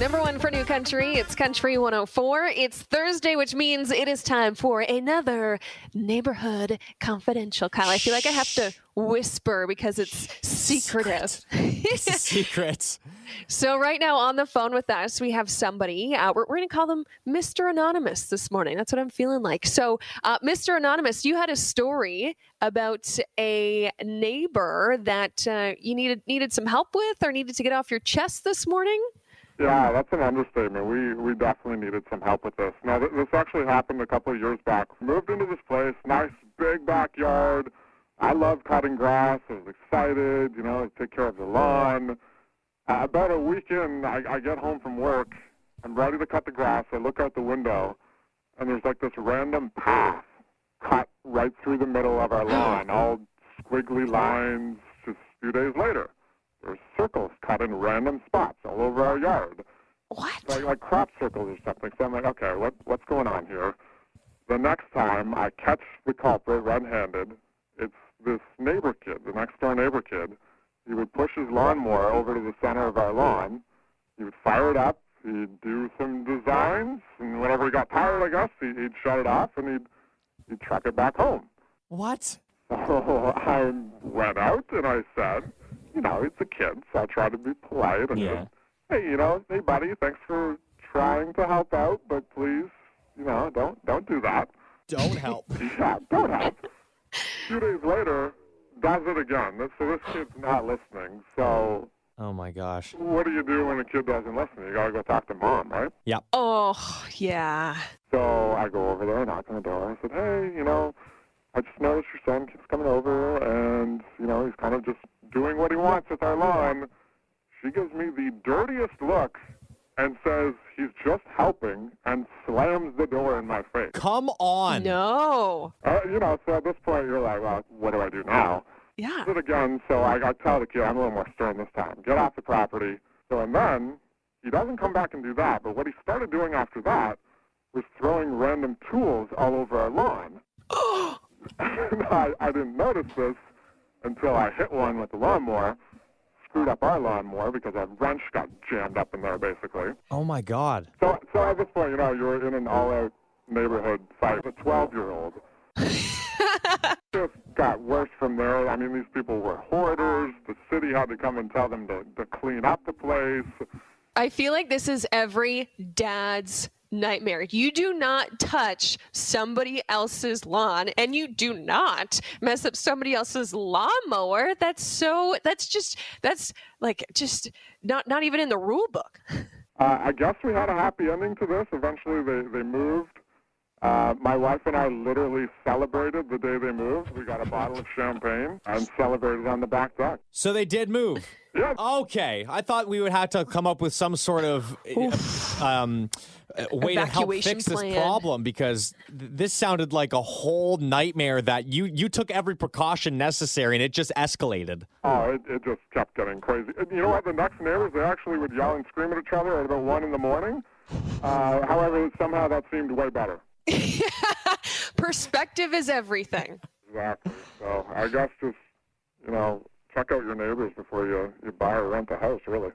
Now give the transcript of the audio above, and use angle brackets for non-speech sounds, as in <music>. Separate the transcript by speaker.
Speaker 1: Number one for New Country, it's Country 104. It's Thursday, which means it is time for another Neighborhood Confidential. Kyle, I feel like I have to whisper because it's secretive.
Speaker 2: Secrets. <laughs>
Speaker 1: so, right now on the phone with us, we have somebody. Uh, we're we're going to call them Mr. Anonymous this morning. That's what I'm feeling like. So, uh, Mr. Anonymous, you had a story about a neighbor that uh, you needed needed some help with or needed to get off your chest this morning.
Speaker 3: Yeah, that's an understatement. We we definitely needed some help with this. Now, th- this actually happened a couple of years back. Moved into this place, nice big backyard. I love cutting grass. I was excited, you know, take care of the lawn. Uh, about a week in, I, I get home from work. I'm ready to cut the grass. I look out the window, and there's like this random path cut right through the middle of our lawn, all squiggly lines. Just a few days later, circles cut in random spots all over our yard,
Speaker 1: What?
Speaker 3: like, like crop circles or something. So I'm like, okay, what, what's going on here? The next time I catch the culprit red-handed, it's this neighbor kid, the next door neighbor kid. He would push his lawnmower over to the center of our lawn. He would fire it up. He'd do some designs, and whenever he got tired, I guess, he, he'd shut it off and he'd he'd truck it back home.
Speaker 2: What? <laughs>
Speaker 3: So I went out and I said, you know, it's a kid, so I try to be polite and
Speaker 2: Yeah.
Speaker 3: just, hey, you know, hey buddy, thanks for trying to help out, but please, you know, don't don't do that.
Speaker 2: Don't help. <laughs>
Speaker 3: Yeah, don't help. A few days later, does it again. This- So this kid's not listening. So
Speaker 2: oh my gosh.
Speaker 3: what do you do when a kid doesn't listen? You gotta go talk to mom, right? Yep.
Speaker 1: Oh, yeah.
Speaker 3: So I go over there, knock on the door. I said, hey, you know, I just noticed your son keeps coming over, and you know he's kind of just doing what he wants with our lawn. She gives me the dirtiest look and says he's just helping, and slams the door in my face.
Speaker 2: Come on.
Speaker 1: No.
Speaker 3: Uh, you know, so at this point you're like, well, what do I do now?
Speaker 1: Yeah.
Speaker 3: Did it again, so I, I tell the kid I'm a little more stern this time. Get off the property. So and then he doesn't come back and do that, but what he started doing after that was throwing random tools all over our <gasps> lawn. <laughs> And I, I didn't notice this until I hit one with the lawnmower, screwed up our lawnmower because a wrench got jammed up in there basically.
Speaker 2: Oh my God.
Speaker 3: So, so at this point, you know, you're in an all-out neighborhood fight with a 12-year-old. <laughs> Just got worse from there. I mean, these people were hoarders. The city had to come and tell them to, to clean up the place.
Speaker 1: I feel like this is every dad's nightmare. You do not touch somebody else's lawn and you do not mess up somebody else's lawnmower. That's so that's just that's like just not not even in the rule book. <laughs>
Speaker 3: Uh, I guess we had a happy ending to this. Eventually, they, they moved. Uh, my wife and I literally celebrated the day they moved. We got a bottle of champagne and celebrated on the back deck.
Speaker 2: So they did move.
Speaker 3: Yeah,
Speaker 2: Okay. I thought we would have to come up with some sort of um, uh, way to help
Speaker 1: Evacuation
Speaker 2: fix this problem because th- this sounded like a whole nightmare that you you took every precaution necessary and it just escalated.
Speaker 3: Oh, it, it just kept getting crazy. And you know what? The next neighbors, they actually would yell and scream at each other at about 1 in the morning. Uh, however, somehow that seemed way better. <laughs>
Speaker 1: Perspective is everything.
Speaker 3: Exactly. So I guess just, you know, check out your neighbors before you, you buy or rent a house, really.